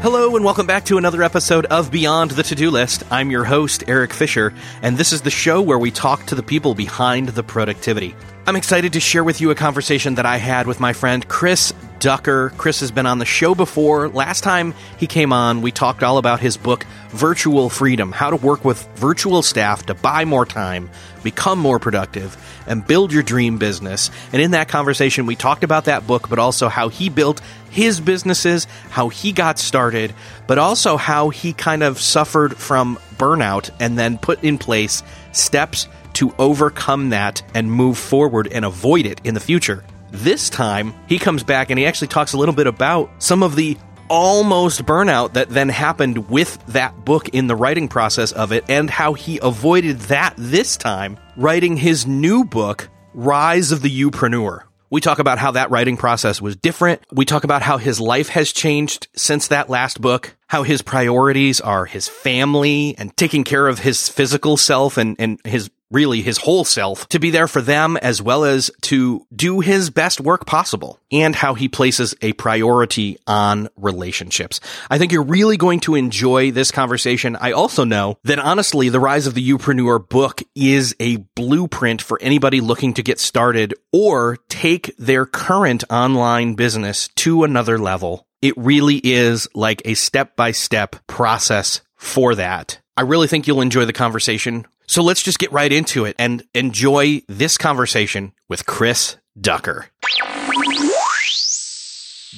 Hello, and welcome back to another episode of Beyond the To Do List. I'm your host, Erik Fisher, and this is the show where we talk to the people behind the productivity. I'm excited to share with you a conversation that I had with my friend Chris Ducker. Chris has been on the show before. Last time he came on, we talked all about his book, Virtual Freedom How to Work with Virtual Staff to Buy More Time, Become More Productive, and Build Your Dream Business. And in that conversation, we talked about that book, but also how he built his businesses, how he got started, but also how he kind of suffered from burnout and then put in place steps to overcome that and move forward and avoid it in the future. This time, he comes back and he actually talks a little bit about some of the almost burnout that then happened with that book in the writing process of it and how he avoided that this time writing his new book, Rise of the Youpreneur. We talk about how that writing process was different. We talk about how his life has changed since that last book, how his priorities are his family and taking care of his physical self and, and his really his whole self to be there for them as well as to do his best work possible and how he places a priority on relationships. I think you're really going to enjoy this conversation. I also know that honestly, the Rise of the Youpreneur book is a blueprint for anybody looking to get started or take their current online business to another level. It really is like a step by step process for that. I really think you'll enjoy the conversation. So let's just get right into it and enjoy this conversation with Chris Ducker.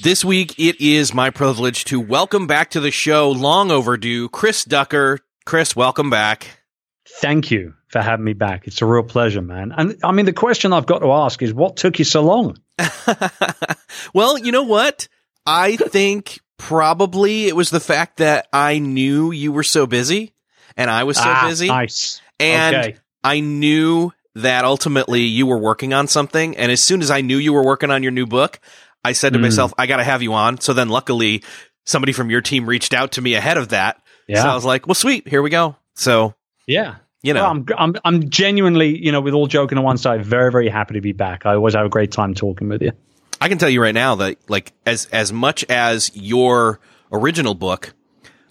This week, it is my privilege to welcome back to the show, long overdue, Chris Ducker. Chris, welcome back. Thank you for having me back. It's a real pleasure, man. And I mean, the question I've got to ask is what took you so long? well, you know what? I think probably it was the fact that I knew you were so busy and I was so ah, busy. Nice. And okay. I knew that ultimately you were working on something. And as soon as I knew you were working on your new book, I said to Mm. myself, I got to have you on. So then luckily somebody from your team reached out to me ahead of that. Yeah. So I was like, well, sweet. Here we go. So, yeah. you know, Well, I'm, I'm, I'm genuinely, you know, with all joking on one side, very, very happy to be back. I always have a great time talking with you. I can tell you right now that like as, as much as your original book,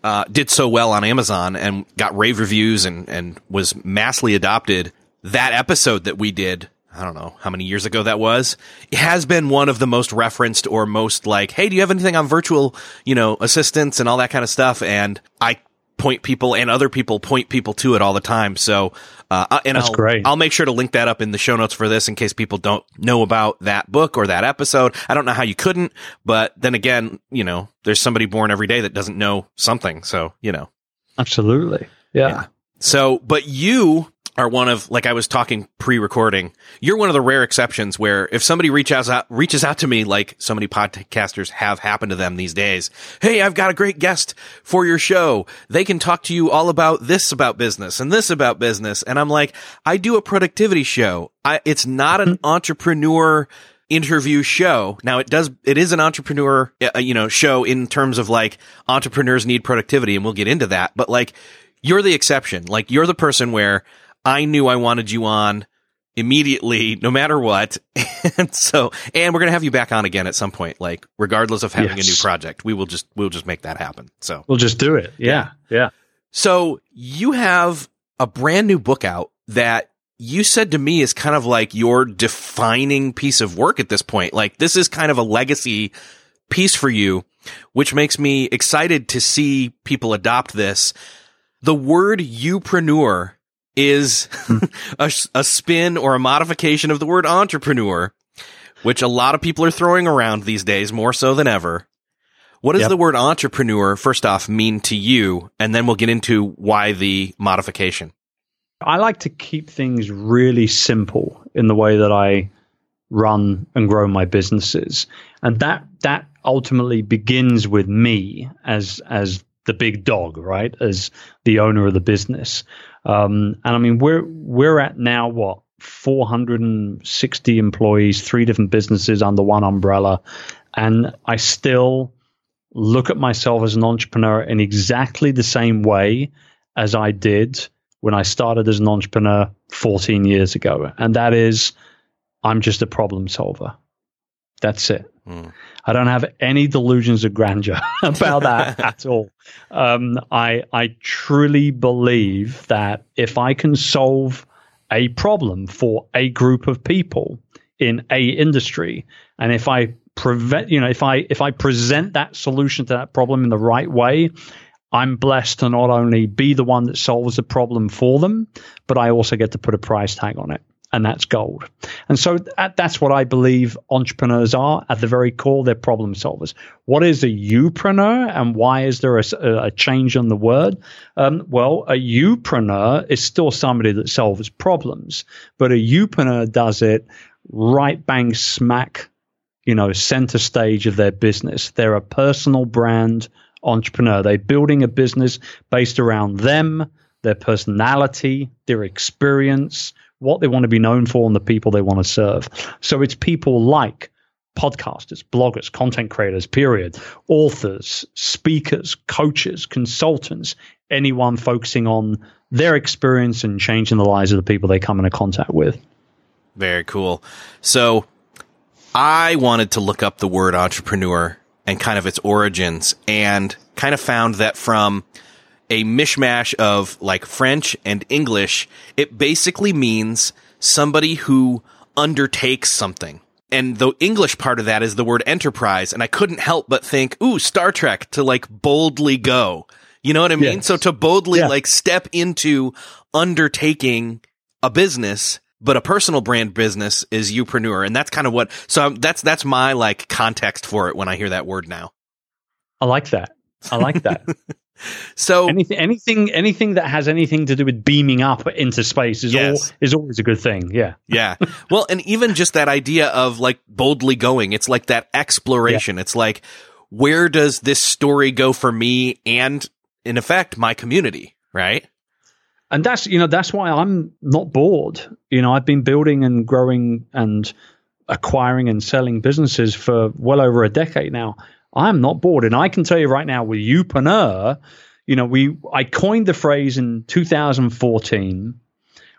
uh, did so well on Amazon and got rave reviews and, and was massively adopted, that episode that we did, I don't know how many years ago that was, has been one of the most referenced or most like, hey, do you have anything on virtual, you know, assistants and all that kind of stuff? And I point people and other people point people to it all the time. So, uh, and That's I'll, great. I'll make sure to link that up in the show notes for this in case people don't know about that book or that episode. I don't know how you couldn't, but then again, you know, there's somebody born every day that doesn't know something. So, you know, Absolutely. Yeah. Yeah. so, but you are one of, like I was talking pre-recording, you're one of the rare exceptions where if somebody reaches out, reaches out to me, like so many podcasters have happened to them these days. Hey, I've got a great guest for your show. They can talk to you all about this about business and this about business. And I'm like, I do a productivity show. I, it's not an entrepreneur interview show. Now it does, it is an entrepreneur, uh, you know, show in terms of like entrepreneurs need productivity and we'll get into that. But like you're the exception. Like you're the person where I knew I wanted you on immediately, no matter what. and so, and we're going to have you back on again at some point, like regardless of having yes. a new project, we will just, we'll just make that happen. So we'll just do it. Yeah. Yeah. So you have a brand new book out that you said to me is kind of like your defining piece of work at this point. Like this is kind of a legacy piece for you, which makes me excited to see people adopt this. The word youpreneur is a, a spin or a modification of the word entrepreneur, which a lot of people are throwing around these days more so than ever. What does yep. the word entrepreneur, first off, mean to you? And then we'll get into why the modification. I like to keep things really simple in the way that I run and grow my businesses. And that that ultimately begins with me as as the big dog, right? As the owner of the business. Um, and I mean, we're we're at now what 460 employees, three different businesses under one umbrella, and I still look at myself as an entrepreneur in exactly the same way as I did when I started as an entrepreneur 14 years ago, and that is, I'm just a problem solver. That's it. Mm. I don't have any delusions of grandeur about that at all. Um, I I truly believe that if I can solve a problem for a group of people in a industry, and if I prevent, you know, if I if I present that solution to that problem in the right way, I'm blessed to not only be the one that solves the problem for them, but I also get to put a price tag on it and that's gold. And so that's what I believe entrepreneurs are at the very core. They're problem solvers. What is a youpreneur and why is there a, a change on the word? Um, well, a youpreneur is still somebody that solves problems, but a youpreneur does it right bang smack, you know, center stage of their business. They're a personal brand entrepreneur. They're building a business based around them, their personality, their experience, what they want to be known for and the people they want to serve. So it's people like podcasters, bloggers, content creators, period, authors, speakers, coaches, consultants, anyone focusing on their experience and changing the lives of the people they come into contact with. Very cool. So I wanted to look up the word entrepreneur and kind of its origins and kind of found that from a mishmash of like French and English. It basically means somebody who undertakes something. And the English part of that is the word enterprise. And I couldn't help but think, ooh, Star Trek to like boldly go. You know what I mean? Yes. So to boldly yeah. like step into undertaking a business, but a personal brand business is youpreneur. And that's kind of what, so that's, that's my like context for it when I hear that word now. I like that. I like that. So anything, anything, anything that has anything to do with beaming up into space is yes. all is always a good thing. Yeah, yeah. Well, and even just that idea of like boldly going, it's like that exploration. Yeah. It's like where does this story go for me and in effect my community, right? And that's you know that's why I'm not bored. You know, I've been building and growing and acquiring and selling businesses for well over a decade now. I'm not bored. And I can tell you right now with Youpreneur, you know, we I coined the phrase in 2014.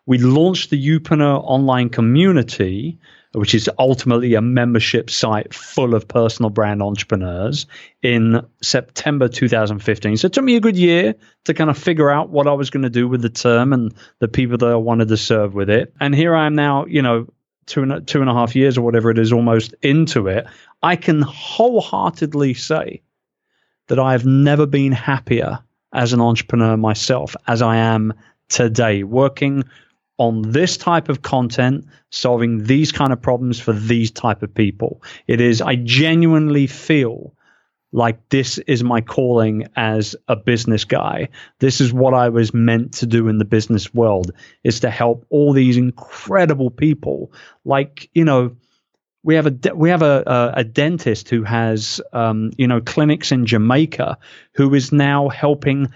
We launched the Youpreneur online community, which is ultimately a membership site full of personal brand entrepreneurs in September 2015. So it took me a good year to kind of figure out what I was going to do with the term and the people that I wanted to serve with it. And here I am now, you know, two and two and a half years or whatever it is, almost into it. I can wholeheartedly say that I have never been happier as an entrepreneur myself as I am today, working on this type of content, solving these kind of problems for these type of people. It is, I genuinely feel like this is my calling as a business guy. This is what I was meant to do in the business world is to help all these incredible people. Like, you know, we have a we have a a, a dentist who has um, you know clinics in Jamaica who is now helping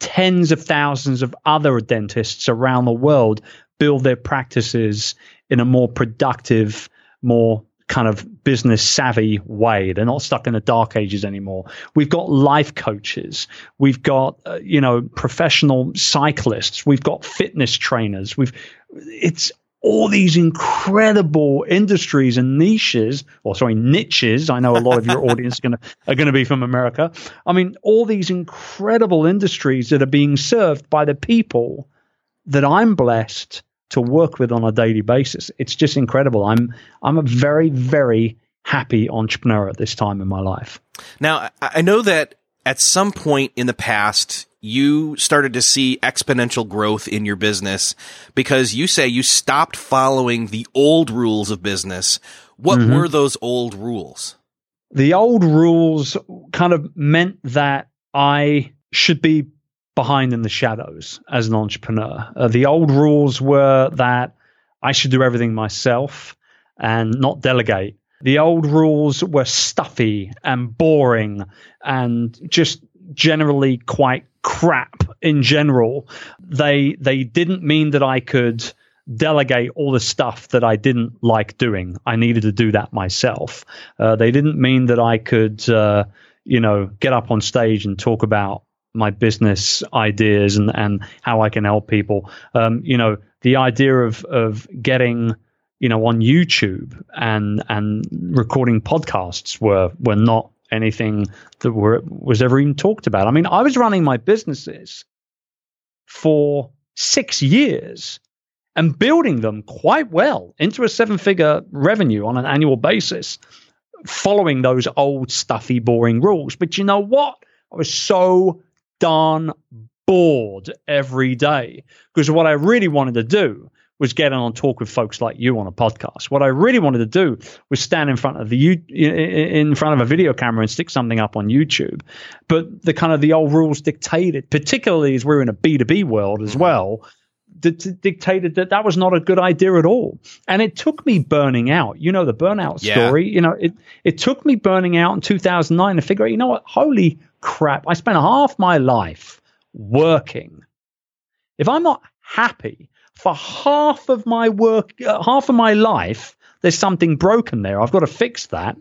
tens of thousands of other dentists around the world build their practices in a more productive, more kind of business savvy way. They're not stuck in the dark ages anymore. We've got life coaches. We've got, uh, you know, professional cyclists. We've got fitness trainers. We've, it's all these incredible industries and niches, or sorry, niches. I know a lot of your audience are going are going to be from America. I mean, all these incredible industries that are being served by the people that I'm blessed to work with on a daily basis. It's just incredible. I'm I'm a very very happy entrepreneur at this time in my life. Now, I know that at some point in the past you started to see exponential growth in your business because you say you stopped following the old rules of business. What mm-hmm. were those old rules? The old rules kind of meant that I should be behind in the shadows as an entrepreneur. Uh, the old rules were that I should do everything myself and not delegate. The old rules were stuffy and boring and just generally quite crap in general. They they didn't mean that I could delegate all the stuff that I didn't like doing. I needed to do that myself. Uh, they didn't mean that I could, uh, you know, get up on stage and talk about my business ideas and, and how I can help people. Um, you know, the idea of of getting you know on YouTube and and recording podcasts were were not anything that were was ever even talked about. I mean, I was running my businesses for six years and building them quite well into a seven figure revenue on an annual basis, following those old, stuffy, boring rules. But you know what? I was so darn bored every day because what I really wanted to do was getting on talk with folks like you on a podcast. What I really wanted to do was stand in front of the you in front of a video camera and stick something up on YouTube. But the kind of the old rules dictated, particularly as we're in a B2B world as mm-hmm. well, dictated that that was not a good idea at all. And it took me burning out. You know the burnout yeah. story. You know it. It took me burning out in 2009 to figure out. You know what? Holy crap! I spent half my life working. If I'm not happy for half of my work, uh, half of my life, there's something broken there. I've got to fix that.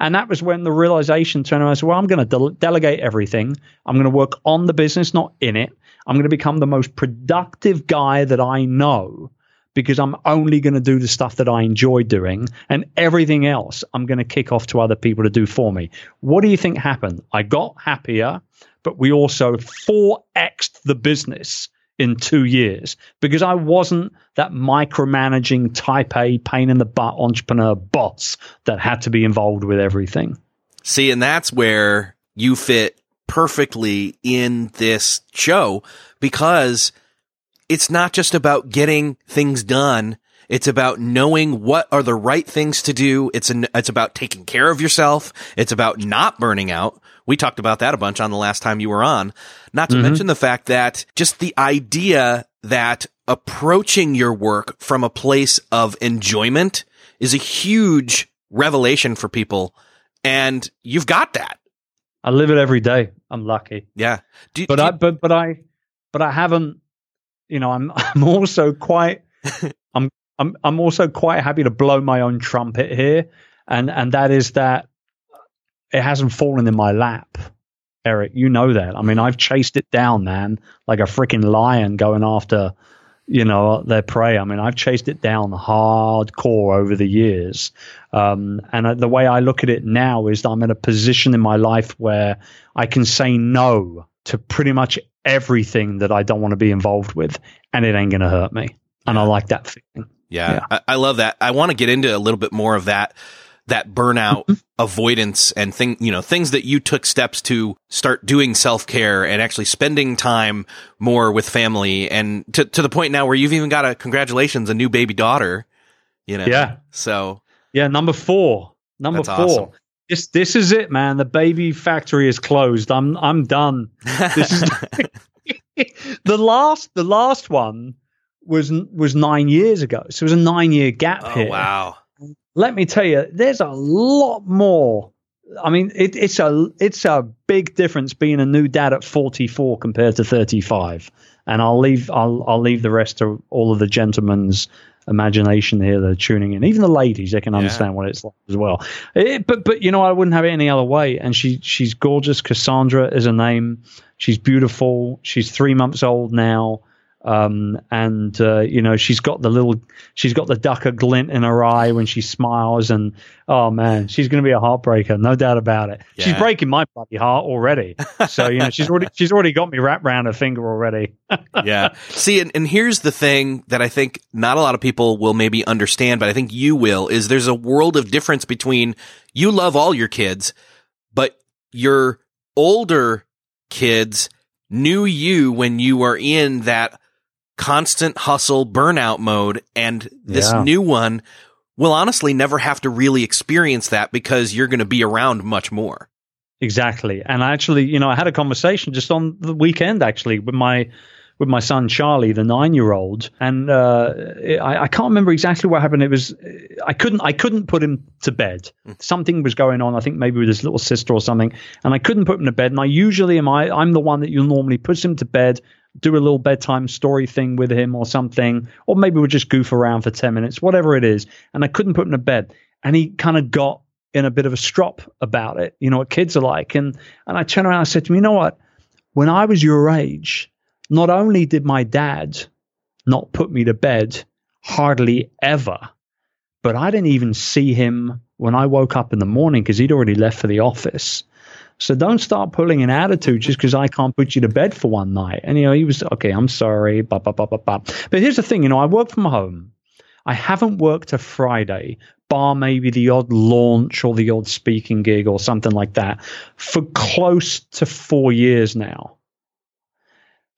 And that was when the realization turned around. I said, well, I'm going to de- delegate everything. I'm going to work on the business, not in it. I'm going to become the most productive guy that I know because I'm only going to do the stuff that I enjoy doing and everything else I'm going to kick off to other people to do for me. What do you think happened? I got happier, but we also 4xed the business in two years because I wasn't that micromanaging type A pain in the butt entrepreneur boss that had to be involved with everything. See, and that's where you fit perfectly in this show because it's not just about getting things done. It's about knowing what are the right things to do. It's an, it's about taking care of yourself. It's about not burning out. We talked about that a bunch on the last time you were on. Not to mm-hmm. mention the fact that just the idea that approaching your work from a place of enjoyment is a huge revelation for people. And you've got that. I live it every day. I'm lucky. Yeah. Do, but do I, but, but I, but I haven't, you know, I'm, I'm also quite, I'm, I'm, I'm also quite happy to blow my own trumpet here. And, and that is that it hasn't fallen in my lap. Erik, you know that. I mean, I've chased it down, man, like a freaking lion going after, you know, their prey. I mean, I've chased it down hardcore over the years. Um, and the way I look at it now is that I'm in a position in my life where I can say no to pretty much everything that I don't want to be involved with, and it ain't going to hurt me. And I like that feeling. Yeah, yeah. I, I love that. I want to get into a little bit more of that that burnout mm-hmm. avoidance and thing, you know, things that you took steps to start doing self care and actually spending time more with family and to, to the point now where you've even got a congratulations, a new baby daughter, you know? Yeah. So yeah, number four, number four. Awesome. This, this is it, man. The baby factory is closed. I'm, I'm done. This is the last, the last one was, was nine years ago. So it was a nine year gap oh, here. Wow let me tell you, there's a lot more. I mean, it, it's a it's a big difference being a new dad at 44 compared to 35. And I'll leave I'll I'll leave the rest to all of the gentlemen's imagination here that are tuning in. Even the ladies, they can understand what it's like as well. It, but but you know, I wouldn't have it any other way. And she she's gorgeous. Cassandra is a name. She's beautiful. She's three months old now. Um, and uh, you know she's got the little, she's got the Ducker glint in her eye when she smiles, and oh man, she's going to be a heartbreaker, no doubt about it. Yeah. She's breaking my bloody heart already. So you know she's already she's already got me wrapped around her finger already. yeah. See, and, and here's the thing that I think not a lot of people will maybe understand, but I think you will is there's a world of difference between you love all your kids, but your older kids knew you when you were in that constant hustle burnout mode. And this yeah. new one will honestly never have to really experience that because you're going to be around much more. Exactly. And actually, you know, I had a conversation just on the weekend actually with my with my son Charlie, the nine year old, and uh, I, I, can't remember exactly what happened. It was I couldn't I couldn't put him to bed. Something was going on. I think maybe with his little sister or something, and I couldn't put him to bed. And I usually am I I'm the one that you normally puts him to bed do a little bedtime story thing with him or something, or maybe we'll just goof around for 10 minutes, whatever it is. And I couldn't put him to bed. And he kind of got in a bit of a strop about it, you know, what kids are like. And, and I turned around and I said to him, you know what? When I was your age, not only did my dad not put me to bed hardly ever, but I didn't even see him when I woke up in the morning because he'd already left for the office. So don't start pulling an attitude just because I can't put you to bed for one night. And, you know, he was, okay, I'm sorry. Bah, bah, bah, bah, bah. But here's the thing, you know, I work from home. I haven't worked a Friday, bar maybe the odd launch or the odd speaking gig or something like that, for close to four years now.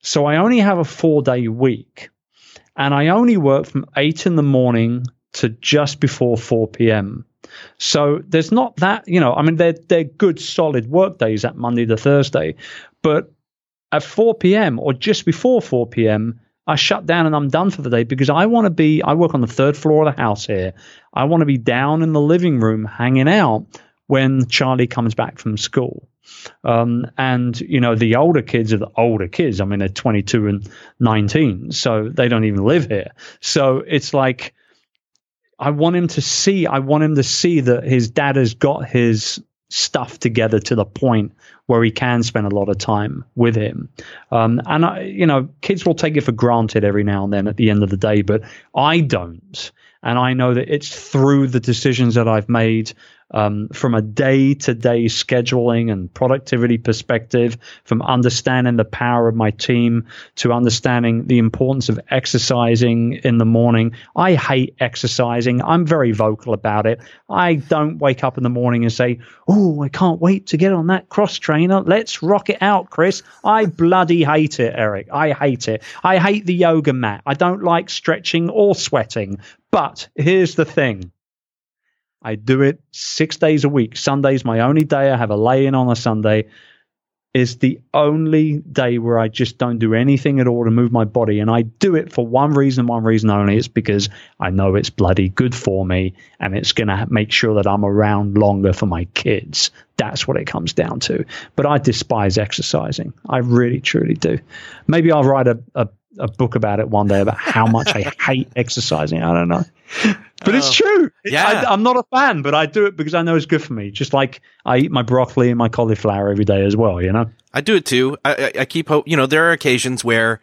So I only have a four day week and I only work from eight in the morning to just before 4 p.m. So there's not that, you know, I mean, they're, they're good, solid work days at Monday to Thursday. But at 4 p.m. or just before 4 p.m., I shut down and I'm done for the day because I want to be, I work on the third floor of the house here. I want to be down in the living room hanging out when Charlie comes back from school. Um, and you know the older kids are the older kids. I mean, they're 22 and 19, so they don't even live here. So it's like I want him to see. I want him to see that his dad has got his stuff together to the point where he can spend a lot of time with him. Um, and I, you know, kids will take it for granted every now and then at the end of the day, but I don't. And I know that it's through the decisions that I've made um, from a day to day scheduling and productivity perspective, from understanding the power of my team to understanding the importance of exercising in the morning. I hate exercising. I'm very vocal about it. I don't wake up in the morning and say, Oh, I can't wait to get on that cross trainer. Let's rock it out, Chris. I bloody hate it, Erik. I hate it. I hate the yoga mat. I don't like stretching or sweating. But here's the thing I do it six days a week. Sunday's my only day. I have a lay in on a Sunday. Is the only day where I just don't do anything at all to move my body. And I do it for one reason, one reason only. It's because I know it's bloody good for me and it's going to make sure that I'm around longer for my kids. That's what it comes down to. But I despise exercising. I really, truly do. Maybe I'll write a, a a book about it one day about how much I hate exercising. I don't know, but it's oh, true. Yeah, I, am not a fan, but I do it because I know it's good for me. Just like I eat my broccoli and my cauliflower every day as well. You know, I do it too. I, I, I keep hope. You know, there are occasions where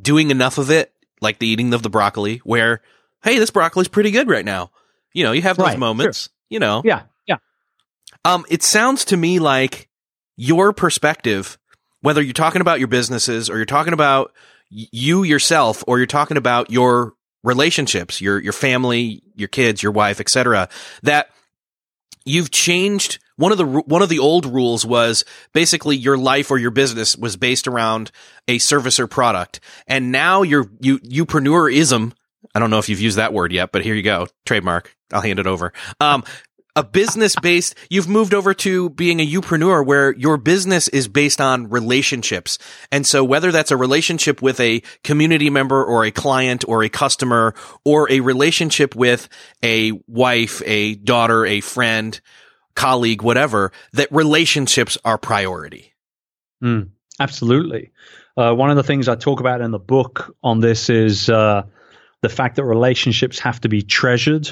doing enough of it, like the eating of the broccoli, where hey, this broccoli's pretty good right now. You know, you have those right, moments. Sure. You know, yeah, yeah. Um, it sounds to me like your perspective, whether you're talking about your businesses or you're talking about you yourself or you're talking about your relationships, your your family, your kids, your wife, etc. that you've changed one of the one of the old rules was basically your life or your business was based around a service or product. And now your you youpreneurism I don't know if you've used that word yet, but here you go. Trademark. I'll hand it over. Um, a business based, you've moved over to being a youpreneur where your business is based on relationships. And so whether that's a relationship with a community member or a client or a customer or a relationship with a wife, a daughter, a friend, colleague, whatever, that relationships are priority. Mm, absolutely. Uh, one of the things I talk about in the book on this is, uh, the fact that relationships have to be treasured,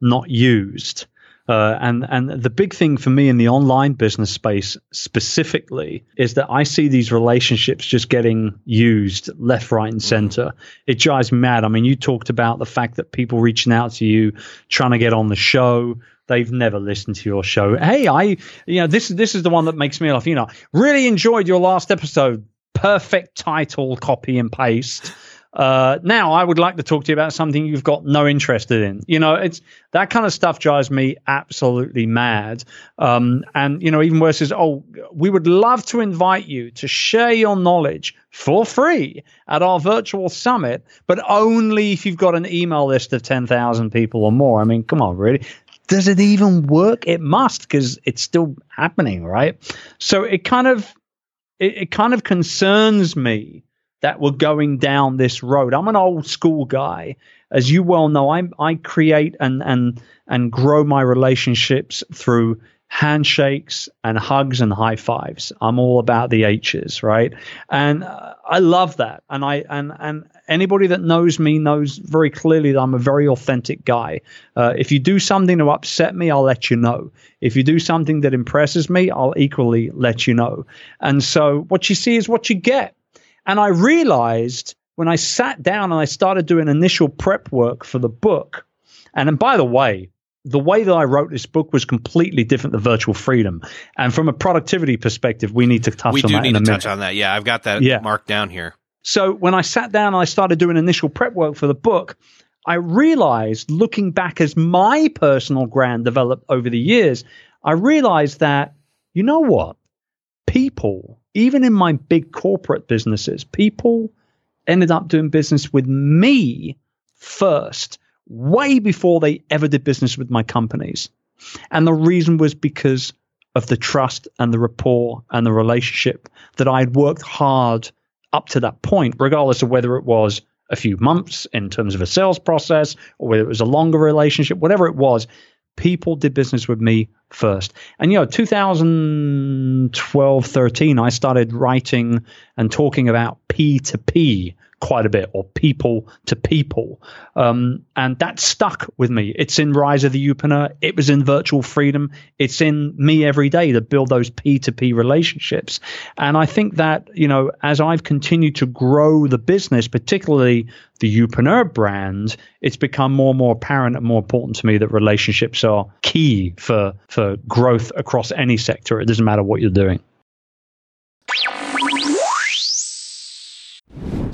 not used. Uh, and and the big thing for me in the online business space specifically is that I see these relationships just getting used left, right, and center. It drives me mad. I mean, you talked about the fact that people reaching out to you, trying to get on the show. They've never listened to your show. Hey, I, you know, this this is the one that makes me laugh. You know, really enjoyed your last episode. Perfect title, copy and paste. Uh, now I would like to talk to you about something you've got no interest in. You know, it's that kind of stuff drives me absolutely mad. Um, and you know, even worse is, oh, we would love to invite you to share your knowledge for free at our virtual summit, but only if you've got an email list of ten thousand people or more. I mean, come on, really? Does it even work? It must because it's still happening, right? So it kind of it, it kind of concerns me that we're going down this road. I'm an old school guy, as you well know. I I create and and and grow my relationships through handshakes and hugs and high fives. I'm all about the H's, right? And uh, I love that. And I and and anybody that knows me knows very clearly that I'm a very authentic guy. Uh, if you do something to upset me, I'll let you know. If you do something that impresses me, I'll equally let you know. And so what you see is what you get. And I realized when I sat down and I started doing initial prep work for the book, and, and by the way, the way that I wrote this book was completely different than Virtual Freedom. And from a productivity perspective, we need to touch we on do that need in a to touch on that. Yeah, I've got that Yeah. marked down here. So when I sat down and I started doing initial prep work for the book, I realized looking back as my personal brand developed over the years, I realized that, you know what? People, even in my big corporate businesses, people ended up doing business with me first, way before they ever did business with my companies. And the reason was because of the trust and the rapport and the relationship that I had worked hard up to that point, regardless of whether it was a few months in terms of a sales process or whether it was a longer relationship, whatever it was, people did business with me first. And, you know, 2012, 13, I started writing and talking about P2P quite a bit or people to people. Um, and that stuck with me. It's in Rise of the Youpreneur. It was in Virtual Freedom. It's in me every day to build those P2P relationships. And I think that, you know, as I've continued to grow the business, particularly the Youpreneur brand, it's become more and more apparent and more important to me that relationships are key for, for growth across any sector. It doesn't matter what you're doing.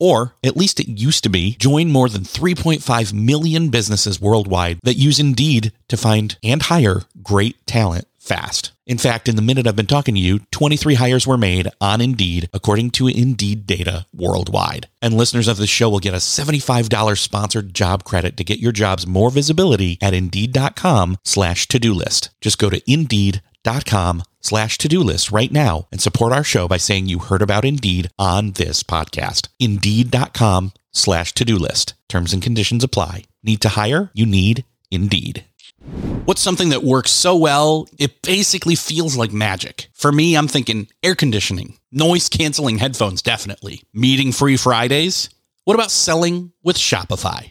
or at least it used to be, join more than 3.5 million businesses worldwide that use Indeed to find and hire great talent fast. In fact, in the minute I've been talking to you, 23 hires were made on Indeed, according to Indeed data worldwide. And listeners of this show will get a $75 sponsored job credit to get your jobs more visibility at Indeed.com slash to-do list. Just go to Indeed.com slash to-do list right now and support our show by saying you heard about Indeed on this podcast. Indeed.com slash to-do list. Terms and conditions apply. Need to hire? You need Indeed. What's something that works so well, it basically feels like magic? For me, I'm thinking air conditioning, noise canceling headphones, definitely. Meeting free Fridays? What about selling with Shopify?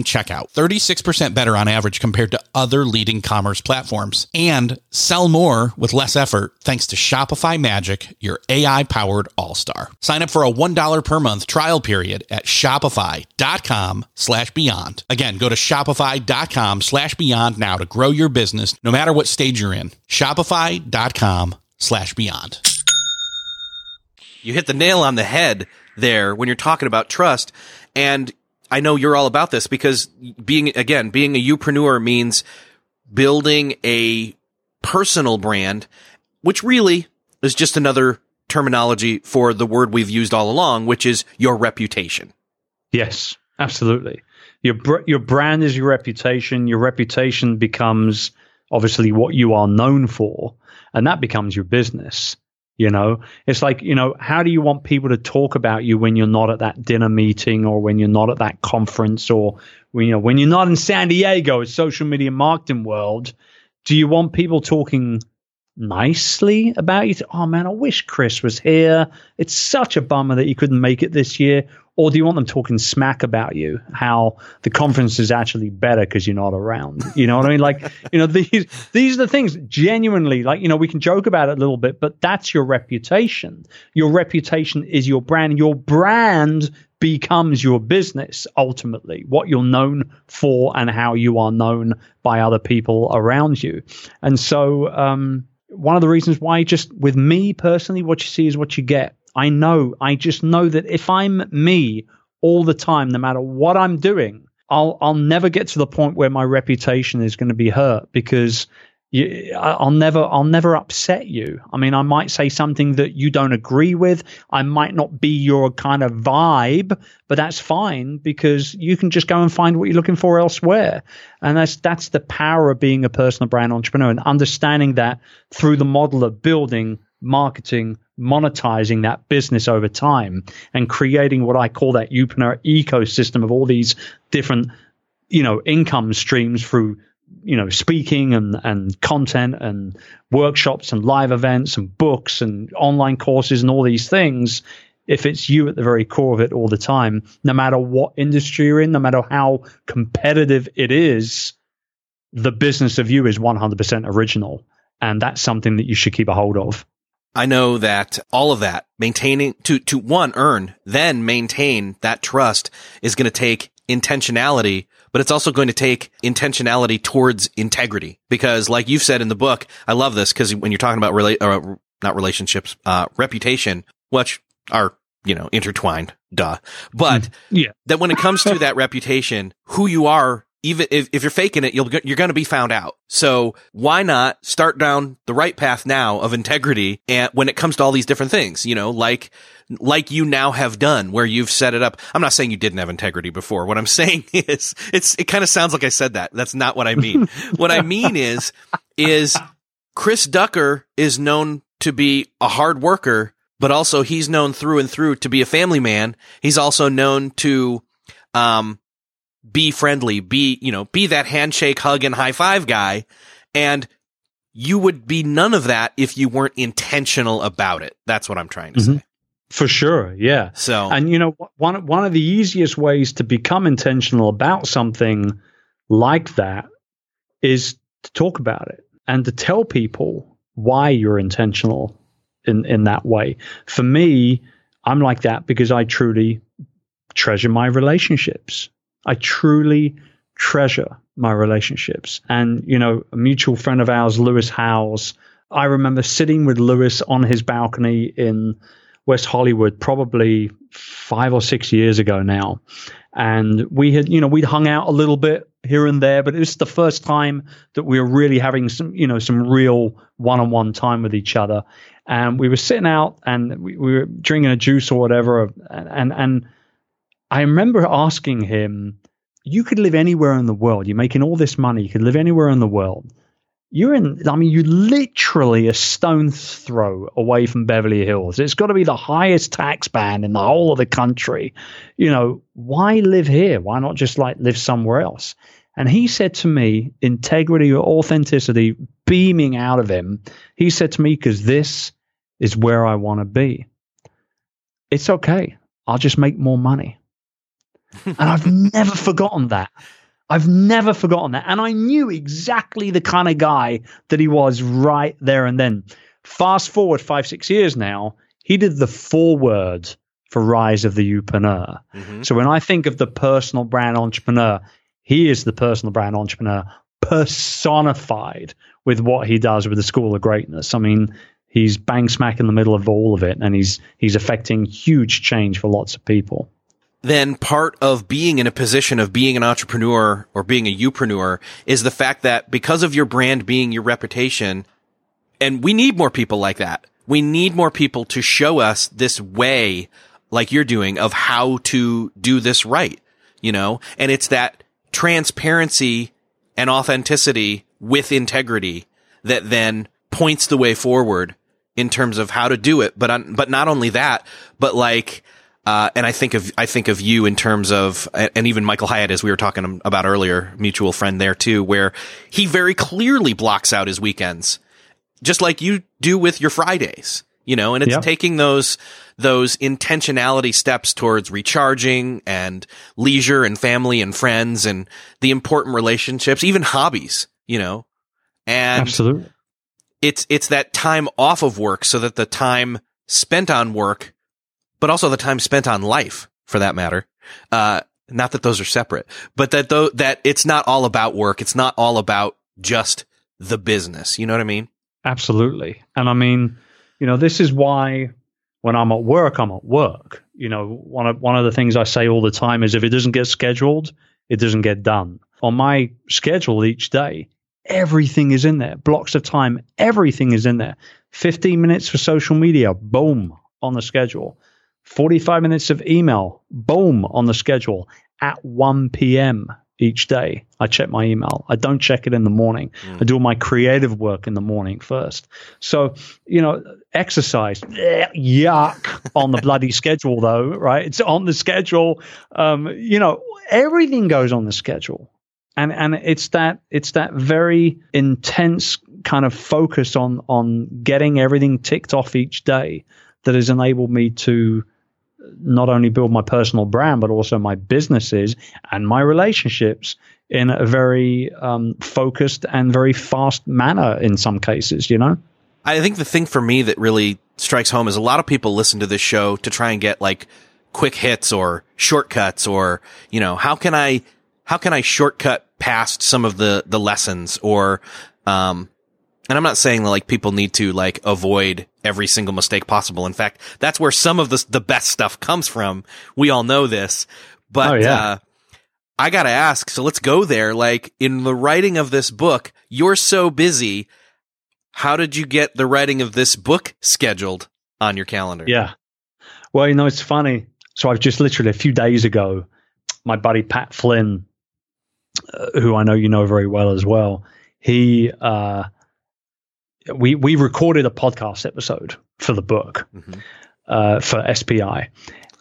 during checkout, 36% better on average compared to other leading commerce platforms, and sell more with less effort thanks to Shopify Magic, your AI powered all star. Sign up for a $1 per month trial period at shopify.com slash beyond. Again, go to shopify.com slash beyond now to grow your business no matter what stage you're in. Shopify.com slash beyond. You hit the nail on the head there when you're talking about trust. And I know you're all about this because being, again, being a youpreneur means building a personal brand, which really is just another terminology for the word we've used all along, which is your reputation. Yes, absolutely. Your br- your brand is your reputation. Your reputation becomes obviously what you are known for, and that becomes your business. You know, it's like, you know, how do you want people to talk about you when you're not at that dinner meeting or when you're not at that conference or when, you know, when you're not in San Diego, social media marketing world? Do you want people talking nicely about you? Oh man, I wish Chris was here. It's such a bummer that you couldn't make it this year. Or do you want them talking smack about you? How the conference is actually better because you're not around. You know what I mean? Like, you know, these these are the things genuinely. Like, you know, we can joke about it a little bit, but that's your reputation. Your reputation is your brand. Your brand becomes your business ultimately. What you're known for and how you are known by other people around you. And so, um, one of the reasons why just with me personally, what you see is what you get. I know, I just know that if I'm me all the time, no matter what I'm doing, I'll I'll never get to the point where my reputation is going to be hurt because you, I'll never I'll never upset you. I mean, I might say something that you don't agree with. I might not be your kind of vibe, but that's fine because you can just go and find what you're looking for elsewhere. And that's that's the power of being a personal brand entrepreneur and understanding that through the model of building, marketing, monetizing that business over time and creating what I call that Youpreneur ecosystem of all these different, you know, income streams through you know speaking and and content and workshops and live events and books and online courses and all these things if it's you at the very core of it all the time no matter what industry you're in no matter how competitive it is the business of you is 100% original. And that's something that you should keep a hold of. I know that all of that maintaining to, to one earn, then maintain that trust is going to take intentionality, but it's also going to take intentionality towards integrity. Because like you've said in the book, I love this because when you're talking about rela- uh, not relationships, uh, reputation, which are, you know, intertwined, duh. But yeah. that when it comes to that reputation, who you are even if, if you're faking it, you'll, you're going to be found out. So why not start down the right path now of integrity and when it comes to all these different things, you know, like, like you now have done where you've set it up. I'm not saying you didn't have integrity before. What I'm saying is it's, it kind of sounds like I said that. That's not what I mean. what I mean is, is Chris Ducker is known to be a hard worker, but also he's known through and through to be a family man. He's also known to, um, be friendly, be, you know, be that handshake, hug, and high five guy. And you would be none of that if you weren't intentional about it. That's what I'm trying to mm-hmm. say. For sure, yeah. So, and you know, one one of the easiest ways to become intentional about something like that is to talk about it and to tell people why you're intentional in in that way. For me, I'm like that because I truly treasure my relationships. I truly treasure my relationships. And, you know, a mutual friend of ours, Lewis Howes, I remember sitting with Lewis on his balcony in West Hollywood probably five or six years ago now. And we had, you know, we'd hung out a little bit here and there, but it was the first time that we were really having some, you know, some real one on one time with each other. And we were sitting out and we, we were drinking a juice or whatever. And, and, and I remember asking him, You could live anywhere in the world. You're making all this money. You could live anywhere in the world. You're in, I mean, you're literally a stone's throw away from Beverly Hills. It's got to be the highest tax band in the whole of the country. You know, why live here? Why not just like live somewhere else? And he said to me, integrity or authenticity beaming out of him, he said to me, because this is where I want to be. It's okay. I'll just make more money. and I've never forgotten that. I've never forgotten that. And I knew exactly the kind of guy that he was right there and then. Fast forward five, six years now, he did the foreword for Rise of the Youpreneur. Mm-hmm. So when I think of the personal brand entrepreneur, he is the personal brand entrepreneur personified with what he does with the School of Greatness. I mean, he's bang smack in the middle of all of it, and he's he's affecting huge change for lots of people then part of being in a position of being an entrepreneur or being a youpreneur is the fact that because of your brand being your reputation, and we need more people like that. We need more people to show us this way, like you're doing, of how to do this right, you know? And it's that transparency and authenticity with integrity that then points the way forward in terms of how to do it. But, but not only that, but like, uh, and I think of I think of you in terms of, and even Michael Hyatt, as we were talking about earlier, mutual friend there too, where he very clearly blocks out his weekends, just like you do with your Fridays, you know. And it's yep. taking those those intentionality steps towards recharging and leisure and family and friends and the important relationships, even hobbies, you know. And absolutely, it's it's that time off of work so that the time spent on work but also the time spent on life for that matter. Uh, not that those are separate, but that though, that it's not all about work. It's not all about just the business. You know what I mean? Absolutely. And I mean, you know, this is why when I'm at work, I'm at work. You know, one of, one of the things I say all the time is if it doesn't get scheduled, it doesn't get done. On my schedule each day, everything is in there. Blocks of time, everything is in there. 15 minutes for social media, boom, on the schedule. 45 minutes of email, boom, on the schedule at 1 p.m. each day. I check my email. I don't check it in the morning. Mm. I do all my creative work in the morning first. So, you know, exercise, yuck, on the bloody schedule, though, right? It's on the schedule. Um, you know, everything goes on the schedule. And, and it's that it's that very intense kind of focus on on getting everything ticked off each day that has enabled me to not only build my personal brand, but also my businesses and my relationships in a very um, focused and very fast manner in some cases, you know? I think the thing for me that really strikes home is a lot of people listen to this show to try and get like quick hits or shortcuts or, you know, how can I, how can I shortcut past some of the, the lessons or, um, and I'm not saying that like people need to like avoid every single mistake possible. In fact, that's where some of the the best stuff comes from. We all know this, but oh, yeah. uh, I gotta ask. So let's go there. Like in the writing of this book, you're so busy. How did you get the writing of this book scheduled on your calendar? Yeah. Well, you know, it's funny. So I've just literally a few days ago, my buddy Pat Flynn, uh, who I know you know very well as well, he uh, we we recorded a podcast episode for the book mm-hmm. uh, for SPI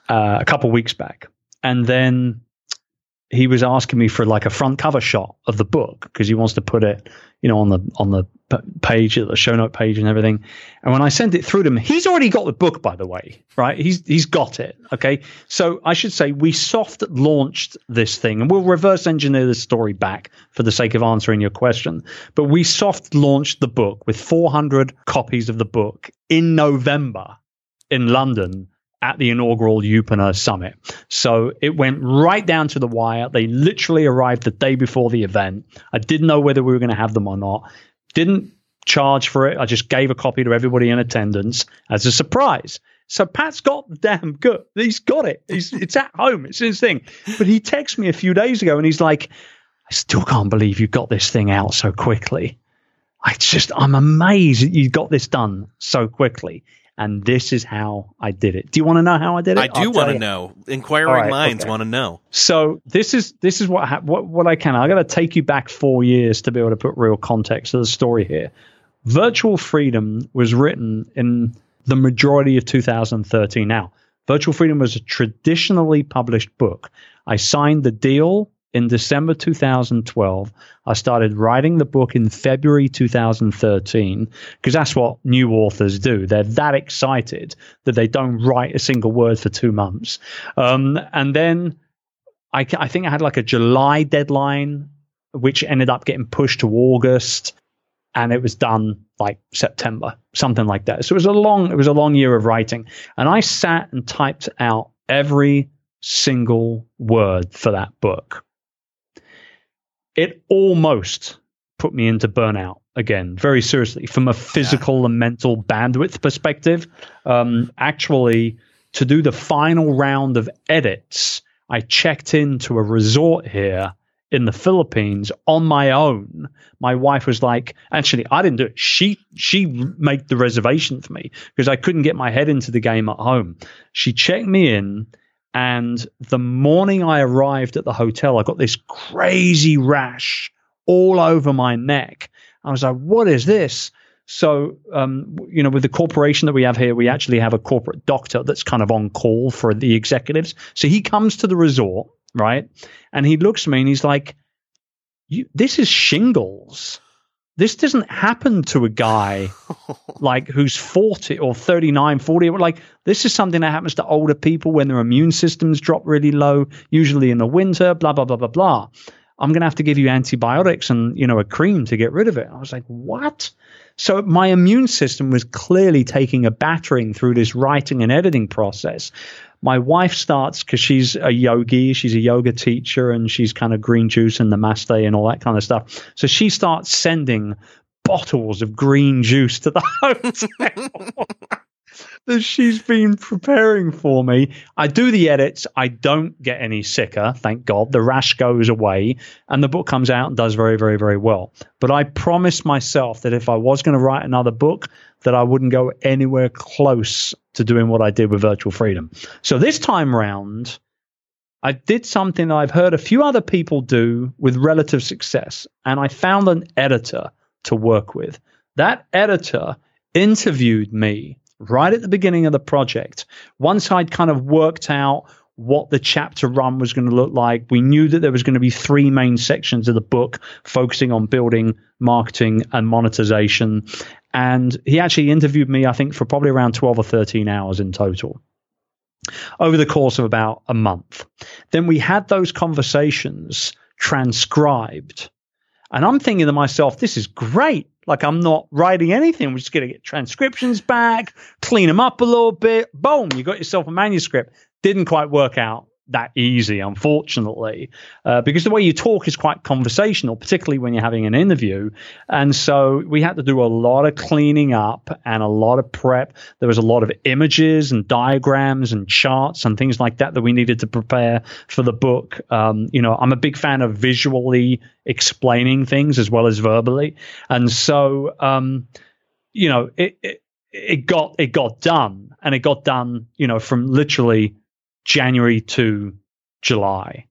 uh, a couple weeks back, and then he was asking me for like a front cover shot of the book because he wants to put it, you know, on the on the page, the show note page, and everything. And when I sent it through to him, he's already got the book, by the way, right? He's he's got it. Okay, so I should say we soft launched this thing, and we'll reverse engineer this story back for the sake of answering your question. But we soft launched the book with 400 copies of the book in November in London at the inaugural Youpreneur Summit. So it went right down to the wire. They literally arrived the day before the event. I didn't know whether we were going to have them or not. Didn't charge for it. I just gave a copy to everybody in attendance as a surprise. So Pat's got the damn good. He's got it. He's, it's at home. It's his thing. But he texted me a few days ago and he's like, I still can't believe you got this thing out so quickly. I just, I'm amazed that you got this done so quickly and this is how I did it. Do you want to know how I did it? I do want to know. Inquiring right, minds okay. want to know. So this is this is what ha- what what I can. I got to take you back four years to be able to put real context to the story here. Virtual Freedom was written in the majority of 2013. Now, Virtual Freedom was a traditionally published book. I signed the deal in December 2012. I started writing the book in February 2013 because that's what new authors do. They're that excited that they don't write a single word for two months. Um, and then I, I think I had like a July deadline, which ended up getting pushed to August, and it was done like September, something like that. So it was a long, it was a long year of writing, and I sat and typed out every single word for that book. It almost put me into burnout again, very seriously, from a physical yeah. and mental bandwidth perspective. Um, actually, to do the final round of edits, I checked into a resort here in the Philippines on my own. My wife was like, actually, I didn't do it. She she made the reservation for me because I couldn't get my head into the game at home. She checked me in, and the morning I arrived at the hotel, I got this crazy rash all over my neck. I was like, what is this? So, um, you know, with the corporation that we have here, we actually have a corporate doctor that's kind of on call for the executives. So he comes to the resort, right? And he looks at me and he's like, this is shingles. This doesn't happen to a guy like who's 40 or 39, 40. Like, this is something that happens to older people when their immune systems drop really low, usually in the winter, blah, blah, blah, blah, blah. I'm going to have to give you antibiotics and, you know, a cream to get rid of it. I was like, what? So my immune system was clearly taking a battering through this writing and editing process. My wife starts because she's a yogi, she's a yoga teacher, and she's kind of green juice and namaste and all that kind of stuff. So she starts sending bottles of green juice to the hotel that she's been preparing for me. I do the edits. I don't get any sicker, thank God. The rash goes away and the book comes out and does very, very, very well. But I promised myself that if I was going to write another book, that I wouldn't go anywhere close to doing what I did with Virtual Freedom. So this time round, I did something that I've heard a few other people do with relative success, and I found an editor to work with. That editor interviewed me right at the beginning of the project, once I'd kind of worked out what the chapter run was going to look like, we knew that there was going to be three main sections of the book focusing on building, marketing, and monetization. And he actually interviewed me, I think, for probably around 12 or 13 hours in total over the course of about a month. Then we had those conversations transcribed. And I'm thinking to myself, this is great. Like I'm not writing anything. We're just going to get transcriptions back, clean them up a little bit. Boom, you got yourself a manuscript. Didn't quite work out that easy, unfortunately, uh, because the way you talk is quite conversational, particularly when you're having an interview. And so we had to do a lot of cleaning up and a lot of prep. There was a lot of images and diagrams and charts and things like that that we needed to prepare for the book. Um, you know, I'm a big fan of visually explaining things as well as verbally, and so um, you know it, it it got it got done and it got done you know from literally January to July.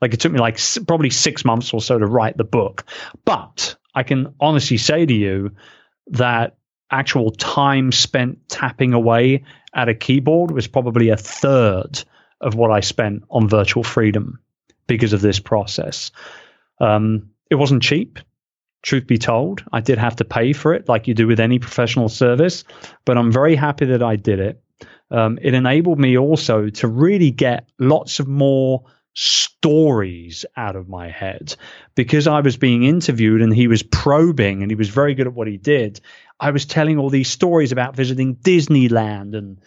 Like it took me like probably six months or so to write the book. But I can honestly say to you that actual time spent tapping away at a keyboard was probably a third of what I spent on virtual freedom because of this process. Um, it wasn't cheap, truth be told. I did have to pay for it like you do with any professional service, but I'm very happy that I did it um, it enabled me also to really get lots of more stories out of my head because I was being interviewed and he was probing and he was very good at what he did. I was telling all these stories about visiting Disneyland and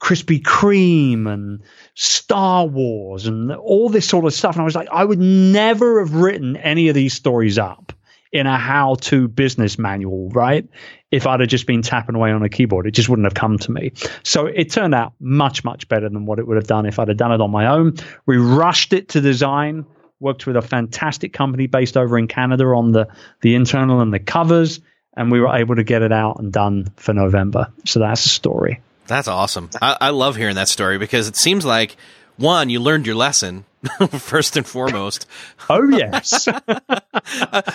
Krispy Kreme and Star Wars and all this sort of stuff. And I was like, I would never have written any of these stories up in a how to business manual, right? If I'd have just been tapping away on a keyboard, it just wouldn't have come to me. So it turned out much, much better than what it would have done if I'd have done it on my own. We rushed it to design, worked with a fantastic company based over in Canada on the, the internal and the covers, and we were able to get it out and done for November. So that's the story. That's awesome. I, I love hearing that story because it seems like one, you learned your lesson first and foremost. oh yes.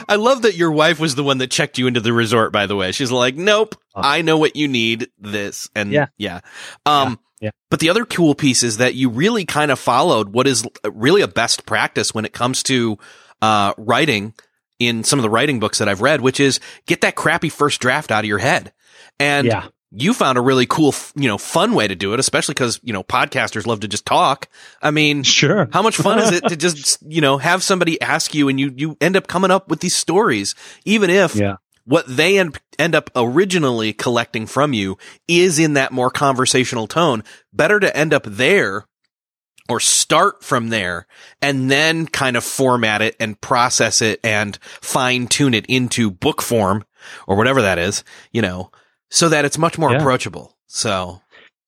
I love that your wife was the one that checked you into the resort. By the way, she's like, "Nope, uh. I know what you need. This and yeah, yeah." Um, yeah. But the other cool piece is that you really kind of followed what is really a best practice when it comes to uh, writing in some of the writing books that I've read, which is get that crappy first draft out of your head. And yeah you found a really cool, you know, fun way to do it, especially because, you know, podcasters love to just talk. I mean, Sure. how much fun is it to just, you know, have somebody ask you and you, you end up coming up with these stories, even if Yeah. what they end, end up originally collecting from you is in that more conversational tone. Better to end up there or start from there and then kind of format it and process it and fine tune it into book form or whatever that is, you know, so that it's much more Yeah. approachable. So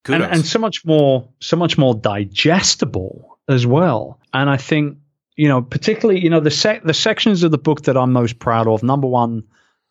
and, kudos. and so much more so much more digestible as well and i think you know particularly you know the sec- the sections of the book that i'm most proud of number one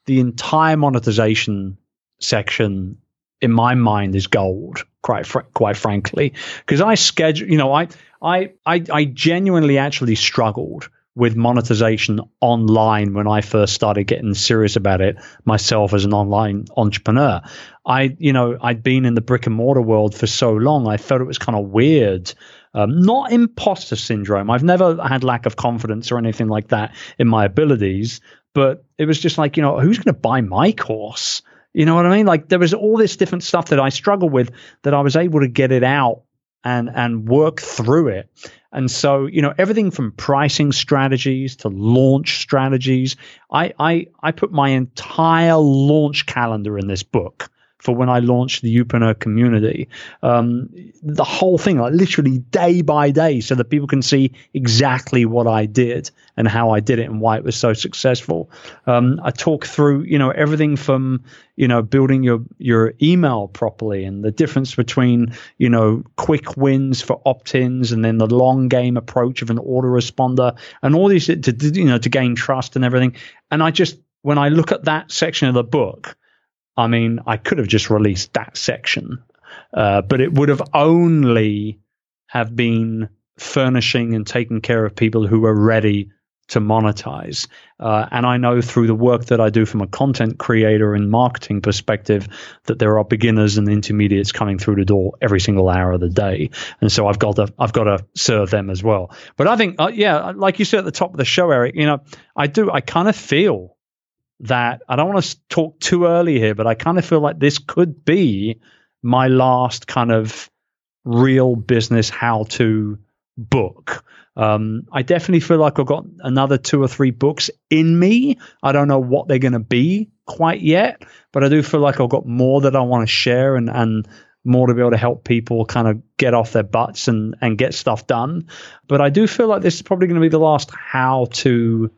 the entire monetization section in my mind is gold quite fr- quite frankly because i schedule you know I, I i i genuinely actually struggled with monetization online when I first started getting serious about it myself as an online entrepreneur. I, you know, I'd been in the brick and mortar world for so long, I felt it was kind of weird. Um, not imposter syndrome. I've never had lack of confidence or anything like that in my abilities, but it was just like, you know, who's going to buy my course? You know what I mean? Like there was all this different stuff that I struggled with that I was able to get it out and and work through it. And so, you know, everything from pricing strategies to launch strategies. I I I put my entire launch calendar in this book for when I launched the Youpreneur community. Um, the whole thing, like literally day by day, so that people can see exactly what I did and how I did it and why it was so successful. Um, I talk through, you know, everything from, you know, building your your email properly and the difference between, you know, quick wins for opt-ins and then the long game approach of an autoresponder and all these to, you know to gain trust and everything. And I just when I look at that section of the book, I mean, I could have just released that section, uh, but it would have only have been furnishing and taking care of people who are ready to monetize. Uh, and I know through the work that I do from a content creator and marketing perspective that there are beginners and intermediates coming through the door every single hour of the day. And so I've got to, I've got to serve them as well. But I think, uh, yeah, like you said at the top of the show, Erik, you know, I do, I kind of feel that I don't want to talk too early here, but I kind of feel like this could be my last kind of real business how to book. Um, I definitely feel like I've got another two or three books in me. I don't know what they're going to be quite yet, but I do feel like I've got more that I want to share and, and more to be able to help people kind of get off their butts and, and get stuff done. But I do feel like this is probably going to be the last how to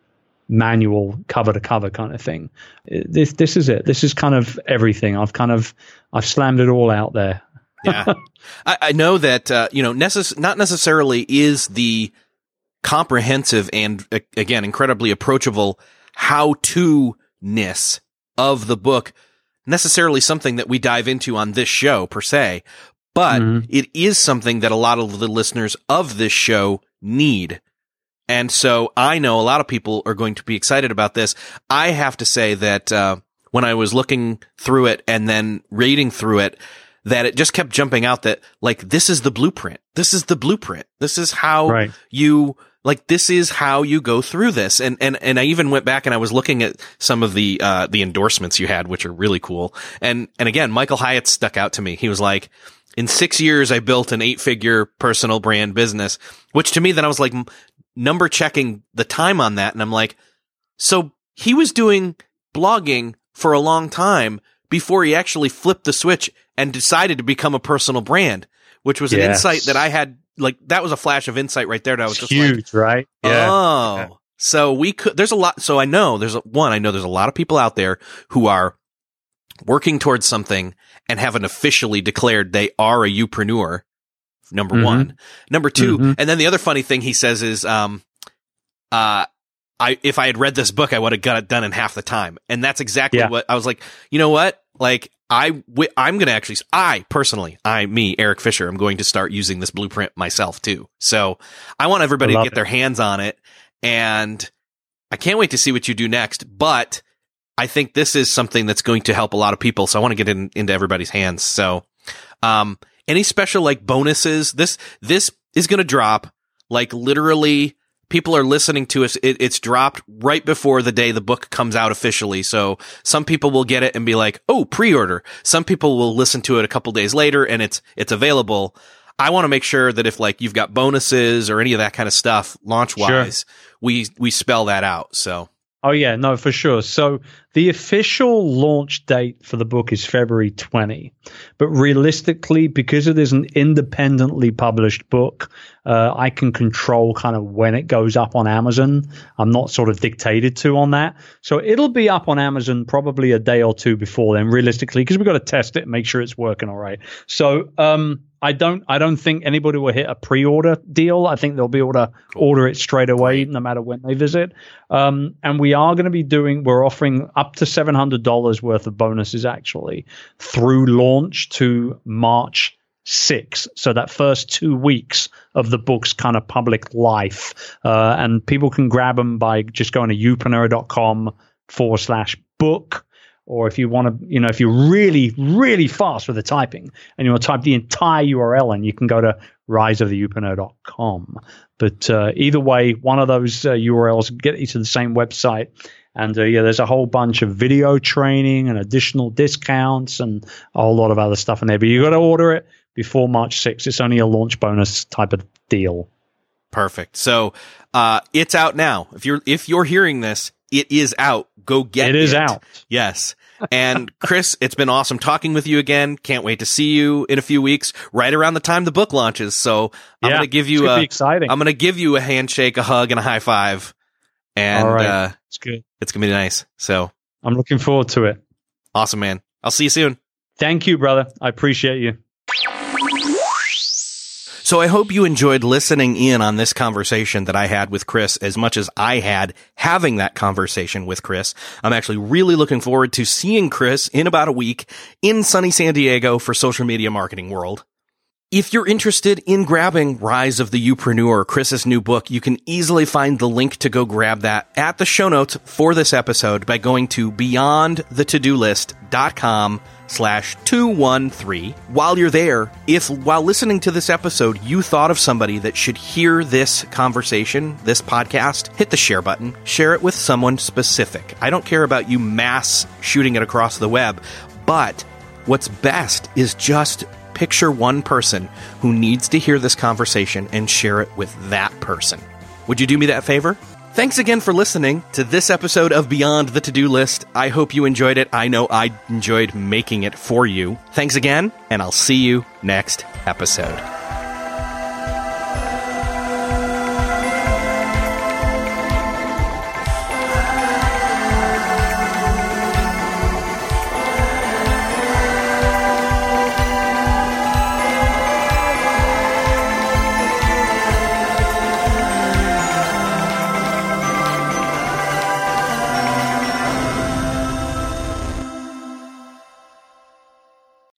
manual cover to cover kind of thing. This this is it. This is kind of everything. I've kind of I've slammed it all out there. yeah. I, I know that, uh, you know, necess- not necessarily is the comprehensive and uh, again, incredibly approachable how to ness of the book necessarily something that we dive into on this show per se, but Mhm. it is something that a lot of the listeners of this show need. And so I know a lot of people are going to be excited about this. I have to say that, uh, when I was looking through it and then reading through it, that it just kept jumping out that like, this is the blueprint. This is the blueprint. This is how Right. you, like, this is how you go through this. And, and, and I even went back and I was looking at some of the, uh, the endorsements you had, which are really cool. And, and again, Michael Hyatt stuck out to me. He was like, in six years, I built an eight figure personal brand business, which to me, then I was like, number checking the time on that. And I'm like, so he was doing blogging for a long time before he actually flipped the switch and decided to become a personal brand, which was an insight that I had. Like that was a flash of insight right there. That I was just like, huge, right? Oh, Yeah. so we could, there's a lot. So I know there's a, one, I know there's a lot of people out there who are working towards something and haven't officially declared they are a youpreneur. Number Mhm. one, number 2 Mhm. and then the other funny thing he says is, um, uh, I, if I had read this book, I would have got it done in half the time. And that's exactly Yeah. what I was like, you know what? Like, I, w- I'm going to actually, I personally, I, me, Erik Fisher, I'm going to start using this blueprint myself too. So I want everybody to get it. their hands on it. And I can't wait to see what you do next. But I think this is something that's going to help a lot of people. So I want to get in, into everybody's hands. So, um, any special like bonuses? This, this is going to drop like literally people are listening to us. It, it's dropped right before the day the book comes out officially. So some people will get it and be like, "Oh, pre-order." Some people will listen to it a couple days later and it's it's available. I want to make sure that if like you've got bonuses or any of that kind of stuff launch wise, sure. we we spell that out. So Oh yeah, no, for sure. So the official launch date for the book is February 20, but realistically, because it is an independently published book, uh, I can control kind of when it goes up on Amazon. I'm not sort of dictated to on that, so it'll be up on Amazon probably a day or two before then, realistically, because we've got to test it and make sure it's working all right. So um, I don't I don't think anybody will hit a pre-order deal. I think they'll be able to order it straight away, no matter when they visit. Um, and we are going to be doing we're offering up to seven hundred dollars worth of bonuses actually through launch to March 6. So that first two weeks of the book's kind of public life. Uh, and people can grab them by just going to youpreneur.com forward slash book or if you want to, you know, if you're really, really fast with the typing and you want to type the entire URL in, you can go to riseoftheyoupreneur.com. But uh, either way, one of those uh, URLs get you to the same website. And uh, yeah, there's a whole bunch of video training and additional discounts and a whole lot of other stuff in there. But you got to order it before March 6th. It's only a launch bonus type of deal. Perfect. So uh, it's out now. If you're if you're hearing this, it is out. Go get it. It is out. Yes. And Chris, it's been awesome talking with you again. Can't wait to see you in a few weeks, right around the time the book launches. So I'm yeah, going to give you a exciting. I'm going to give you a handshake, a hug, and a high five. And uh, it's good. It's going to be nice. So I'm looking forward to it. Awesome, man. I'll see you soon. Thank you, brother. I appreciate you. So I hope you enjoyed listening in on this conversation that I had with Chris as much as I had having that conversation with Chris. I'm actually really looking forward to seeing Chris in about a week in sunny San Diego for Social Media Marketing World. If you're interested in grabbing Rise of the Youpreneur, Chris's new book, you can easily find the link to go grab that at the show notes for this episode by going to beyondthetodolist.com slash 213. While you're there, if while listening to this episode, you thought of somebody that should hear this conversation, this podcast, hit the share button. Share it with someone specific. I don't care about you mass shooting it across the web, but what's best is just picture one person who needs to hear this conversation and share it with that person. Would you do me that favor? Thanks again for listening to this episode of Beyond the To Do List. I hope you enjoyed it. I know I enjoyed making it for you. Thanks again, and I'll see you next episode.